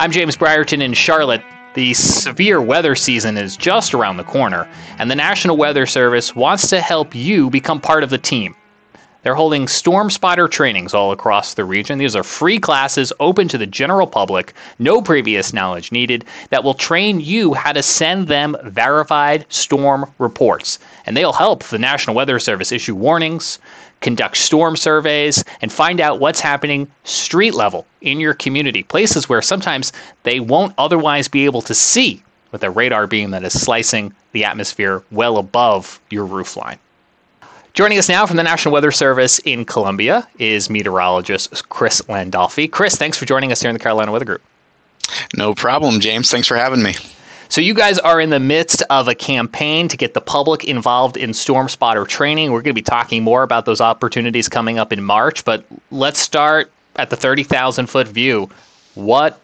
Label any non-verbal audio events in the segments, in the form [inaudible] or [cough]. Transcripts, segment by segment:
I'm James Brierton in Charlotte. The severe weather season is just around the corner, and the National Weather Service wants to help you become part of the team. They're holding storm spotter trainings all across the region. These are free classes open to the general public, no previous knowledge needed, that will train you how to send them verified storm reports. And they'll help the National Weather Service issue warnings, conduct storm surveys, and find out what's happening street level in your community, places where sometimes they won't otherwise be able to see with a radar beam that is slicing the atmosphere well above your roofline. Joining us now from the National Weather Service in Columbia is meteorologist Chris Landolfi. Chris, thanks for joining us here in the Carolina Weather Group. No problem, James. Thanks for having me. So, you guys are in the midst of a campaign to get the public involved in storm spotter training. We're going to be talking more about those opportunities coming up in March, but let's start at the 30,000 foot view. What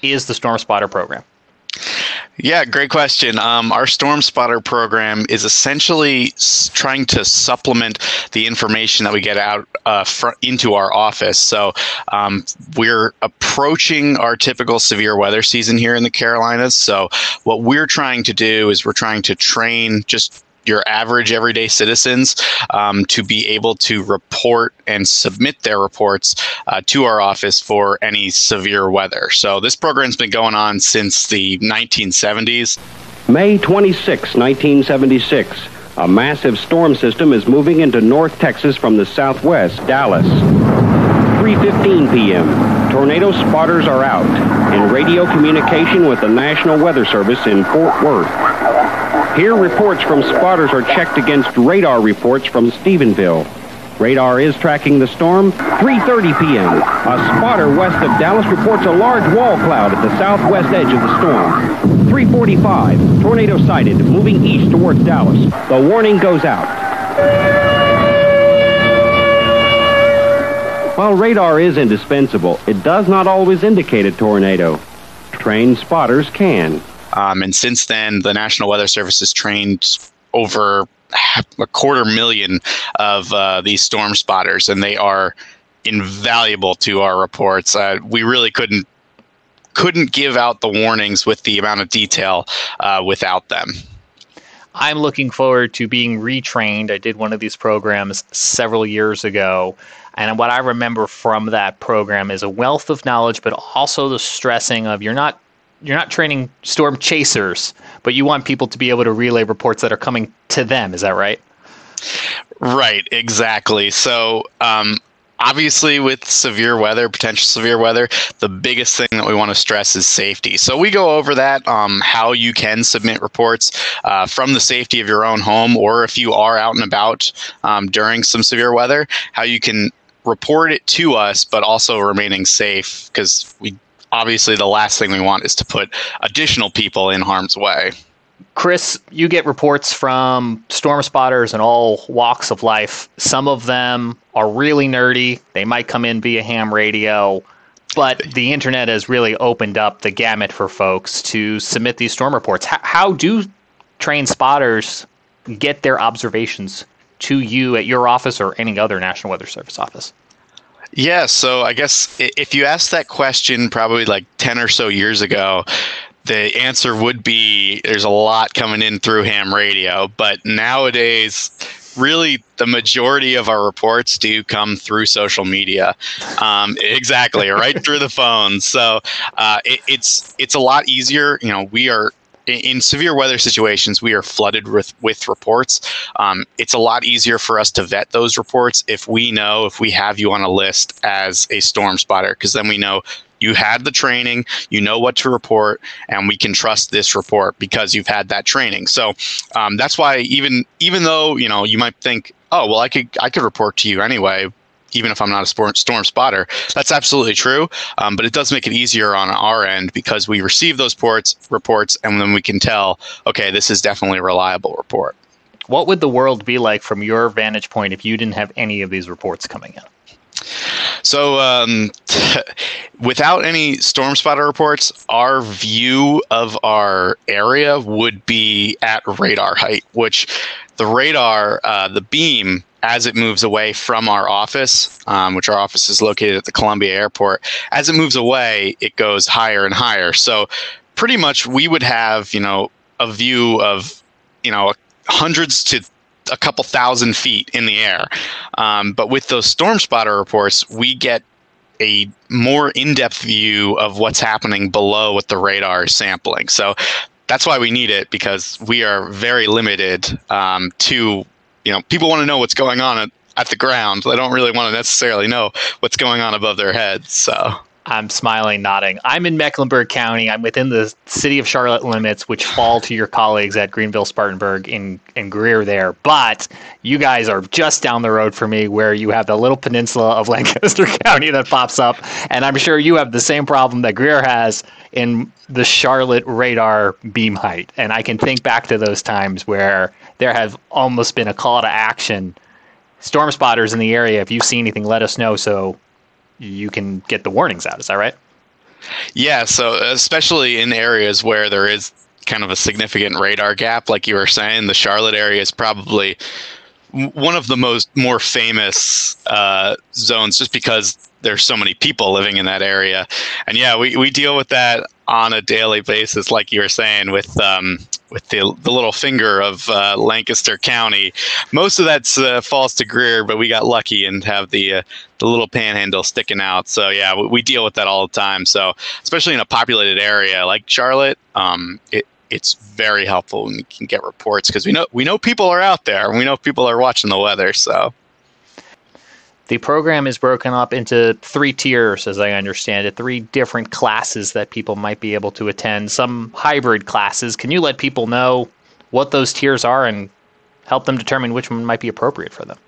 is the Storm Spotter program? Yeah, great question. Um, our Storm Spotter program is essentially s- trying to supplement the information that we get out uh, fr- into our office. So um, we're approaching our typical severe weather season here in the Carolinas. So what we're trying to do is we're trying to train just your average everyday citizens um, to be able to report and submit their reports uh, to our office for any severe weather. So this program's been going on since the 1970s. May 26, 1976. A massive storm system is moving into North Texas from the southwest, Dallas. 3:15 p.m. Tornado spotters are out in radio communication with the National Weather Service in Fort Worth. Here reports from spotters are checked against radar reports from Stephenville. Radar is tracking the storm. 3:30 p.m. A spotter west of Dallas reports a large wall cloud at the southwest edge of the storm. 3:45. Tornado sighted, moving east towards Dallas. The warning goes out. While radar is indispensable, it does not always indicate a tornado. Trained spotters can. Um, and since then, the National Weather Service has trained over a quarter million of uh, these storm spotters, and they are invaluable to our reports. Uh, we really couldn't couldn't give out the warnings with the amount of detail uh, without them. I'm looking forward to being retrained. I did one of these programs several years ago. And what I remember from that program is a wealth of knowledge, but also the stressing of you're not you're not training storm chasers, but you want people to be able to relay reports that are coming to them. Is that right? Right, exactly. So, um, obviously, with severe weather, potential severe weather, the biggest thing that we want to stress is safety. So, we go over that um, how you can submit reports uh, from the safety of your own home, or if you are out and about um, during some severe weather, how you can report it to us, but also remaining safe because we obviously the last thing we want is to put additional people in harm's way. Chris, you get reports from storm spotters in all walks of life. Some of them are really nerdy. They might come in via ham radio, but the internet has really opened up the gamut for folks to submit these storm reports. How, how do trained spotters get their observations to you at your office or any other National Weather Service office? Yeah, so I guess if you asked that question probably like 10 or so years ago, the answer would be there's a lot coming in through ham radio. But nowadays, really the majority of our reports do come through social media um, exactly right through the phone so uh, it, it's it's a lot easier you know we are in severe weather situations, we are flooded with with reports. Um, it's a lot easier for us to vet those reports if we know if we have you on a list as a storm spotter, because then we know you had the training, you know what to report, and we can trust this report because you've had that training. So um, that's why even even though you know you might think, oh well, I could I could report to you anyway even if I'm not a storm spotter. That's absolutely true, um, but it does make it easier on our end because we receive those ports reports, and then we can tell, okay, this is definitely a reliable report. What would the world be like from your vantage point if you didn't have any of these reports coming in? So um, [laughs] without any storm spotter reports, our view of our area would be at radar height, which the radar, uh, the beam, as it moves away from our office, um, which our office is located at the Columbia Airport, as it moves away, it goes higher and higher. So pretty much we would have, you know, a view of, you know, hundreds to a couple thousand feet in the air. Um, but with those storm spotter reports, we get a more in-depth view of what's happening below with the radar sampling. So that's why we need it because we are very limited um, to you know people want to know what's going on at, at the ground. They don't really want to necessarily know what's going on above their heads. So I'm smiling, nodding. I'm in Mecklenburg County. I'm within the city of Charlotte limits, which fall to your colleagues at Greenville, Spartanburg, and, Greer there. But you guys are just down the road for me, where you have the little peninsula of [laughs] Lancaster County that pops up. And I'm sure you have the same problem that Greer has in the Charlotte radar beam height. And I can think back to those times where there have almost been a call to action. Storm spotters in the area, if you see anything, let us know so you can get the warnings out. Is that right? Yeah. So especially in areas where there is kind of a significant radar gap, like you were saying, the Charlotte area is probably one of the most more famous uh, zones, just because there's so many people living in that area. And yeah, we, we deal with that on a daily basis, like you were saying, with um, with the, the little finger of uh, Lancaster County. Most of that uh, falls to Greer, but we got lucky and have the uh, the little panhandle sticking out. So yeah, we, we, deal with that all the time. So especially in a populated area like Charlotte, um, it, it's very helpful when we can get reports because we know we know people are out there and we know people are watching the weather. So the program is broken up into three tiers, as I understand it, three different classes that people might be able to attend, some hybrid classes. Can you let people know what those tiers are and help them determine which one might be appropriate for them?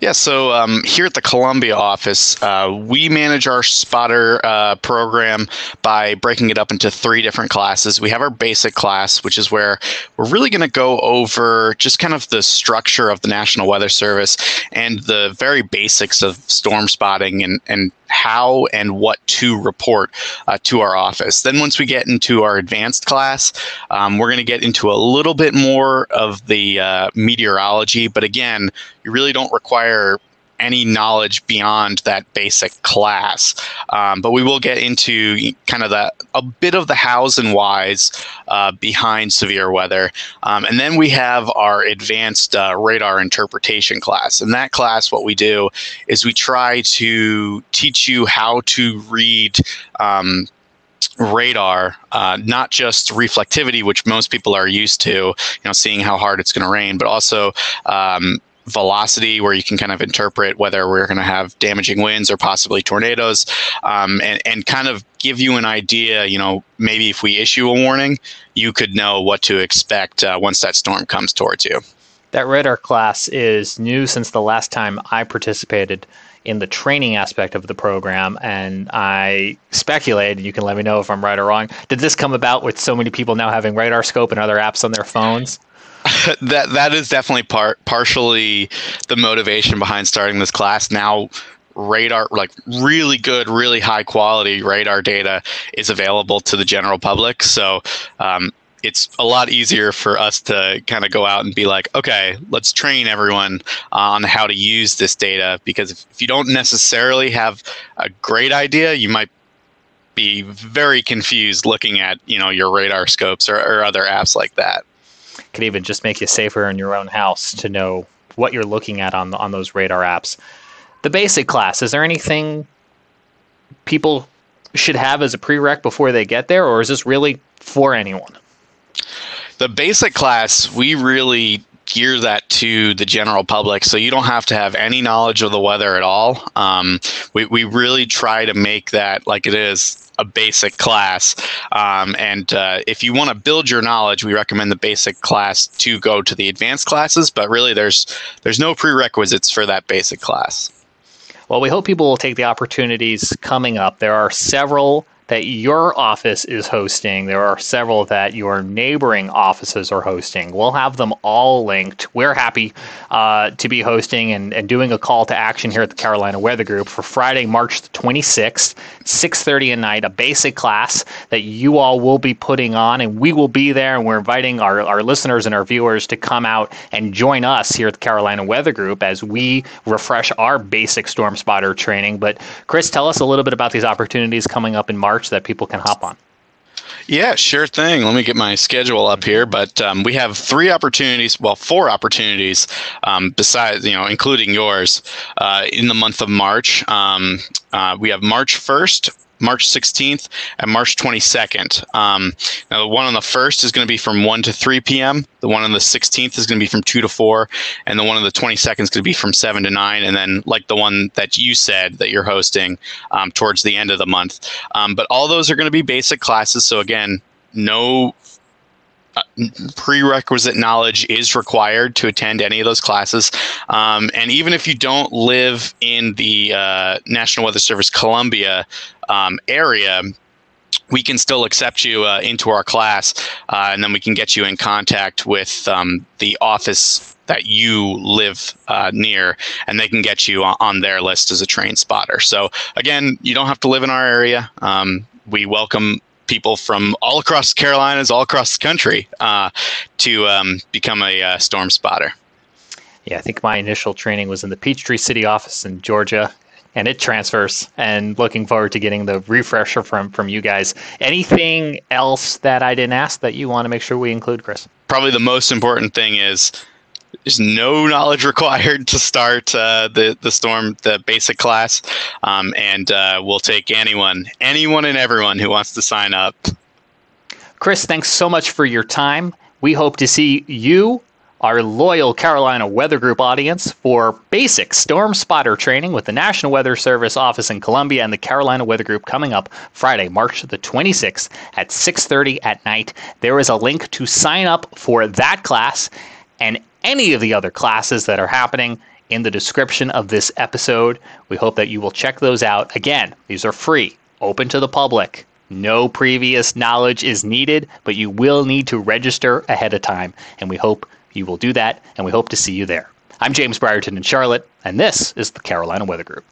Yeah, so um, here at the Columbia office, uh, we manage our spotter uh, program by breaking it up into three different classes. We have our basic class, which is where we're really going to go over just kind of the structure of the National Weather Service and the very basics of storm spotting and, and how and what to report uh, to our office. Then, once we get into our advanced class, um, we're going to get into a little bit more of the uh, meteorology. But again, you really don't require any knowledge beyond that basic class. Um, but we will get into kind of the a bit of the hows and whys uh, behind severe weather, um, and then we have our advanced uh, radar interpretation class. In that class, what we do is we try to teach you how to read. Um, radar, uh, not just reflectivity, which most people are used to, you know, seeing how hard it's going to rain, but also um, velocity, where you can kind of interpret whether we're going to have damaging winds or possibly tornadoes, um, and and kind of give you an idea. You know, maybe if we issue a warning, you could know what to expect uh, once that storm comes towards you. That radar class is new since the last time I participated in the training aspect of the program, and I speculate, you can let me know if I'm right or wrong. Did this come about with so many people now having RadarScope and other apps on their phones? [laughs] that that is definitely part partially the motivation behind starting this class. Now radar like really good really high quality radar data is available to the general public. So um, it's a lot easier for us to kind of go out and be like okay let's train everyone on how to use this data. Because if, if you don't necessarily have a great idea you might be very confused looking at you know your RadarScopes or, or other apps like that could even just make you safer in your own house to know what you're looking at on on those radar apps. The basic class, is there anything people should have as a prereq before they get there, or is this really for anyone? The basic class, we really gear that to the general public so you don't have to have any knowledge of the weather at all um, we, we really try to make that like it is a basic class. Um, and uh, if you want to build your knowledge, we recommend the basic class to go to the advanced classes. But really, there's there's no prerequisites for that basic class. Well, we hope people will take the opportunities coming up. There are several that your office is hosting. There are several that your neighboring offices are hosting. We'll have them all linked. We're happy uh, to be hosting and, and doing a call to action here at the Carolina Weather Group for Friday, March the 26th, 6:30 at night, a basic class that you all will be putting on, and we will be there. And we're inviting our, our listeners and our viewers to come out and join us here at the Carolina Weather Group as we refresh our basic storm spotter training. But Chris, tell us a little bit about these opportunities coming up in March that people can hop on. Yeah, sure thing. Let me get my schedule up here. But um, we have three opportunities, well, four opportunities, um, besides, you know, including yours, uh, in the month of March. Um, uh, we have March 1st, March 16th and March 22nd. Um, now, the one on the 1st is going to be from 1 to 3 p.m. The one on the 16th is going to be from 2 to 4. And the one on the 22nd is going to be from 7 to 9. And then, like the one that you said that you're hosting um, towards the end of the month. Um, but all those are going to be basic classes. So, again, no prerequisite knowledge is required to attend any of those classes. Um, and even if you don't live in the uh, National Weather Service Columbia um, area, we can still accept you uh, into our class, uh, and then we can get you in contact with um, the office that you live uh, near, and they can get you on their list as a train spotter. So again, you don't have to live in our area. Um, we welcome people from all across the Carolinas, all across the country, uh, to um, become a uh, storm spotter. Yeah, I think my initial training was in the Peachtree City office in Georgia, and it transfers. And looking forward to getting the refresher from from you guys. Anything else that I didn't ask that you want to make sure we include, Chris? Probably the most important thing is there's no knowledge [laughs] required to start uh, the the storm the basic class, um, and uh, we'll take anyone, anyone and everyone who wants to sign up. Chris, thanks so much for your time. We hope to see you, our loyal Carolina Weather Group audience, for basic storm spotter training with the National Weather Service office in Columbia and the Carolina Weather Group coming up Friday, March the 26th at 6:30 at night. There is a link to sign up for that class and any of the other classes that are happening in the description of this episode. We hope that you will check those out. Again, these are free, open to the public. No previous knowledge is needed, but you will need to register ahead of time. And we hope you will do that, and we hope to see you there. I'm James Brierton in Charlotte, and this is the Carolina Weather Group.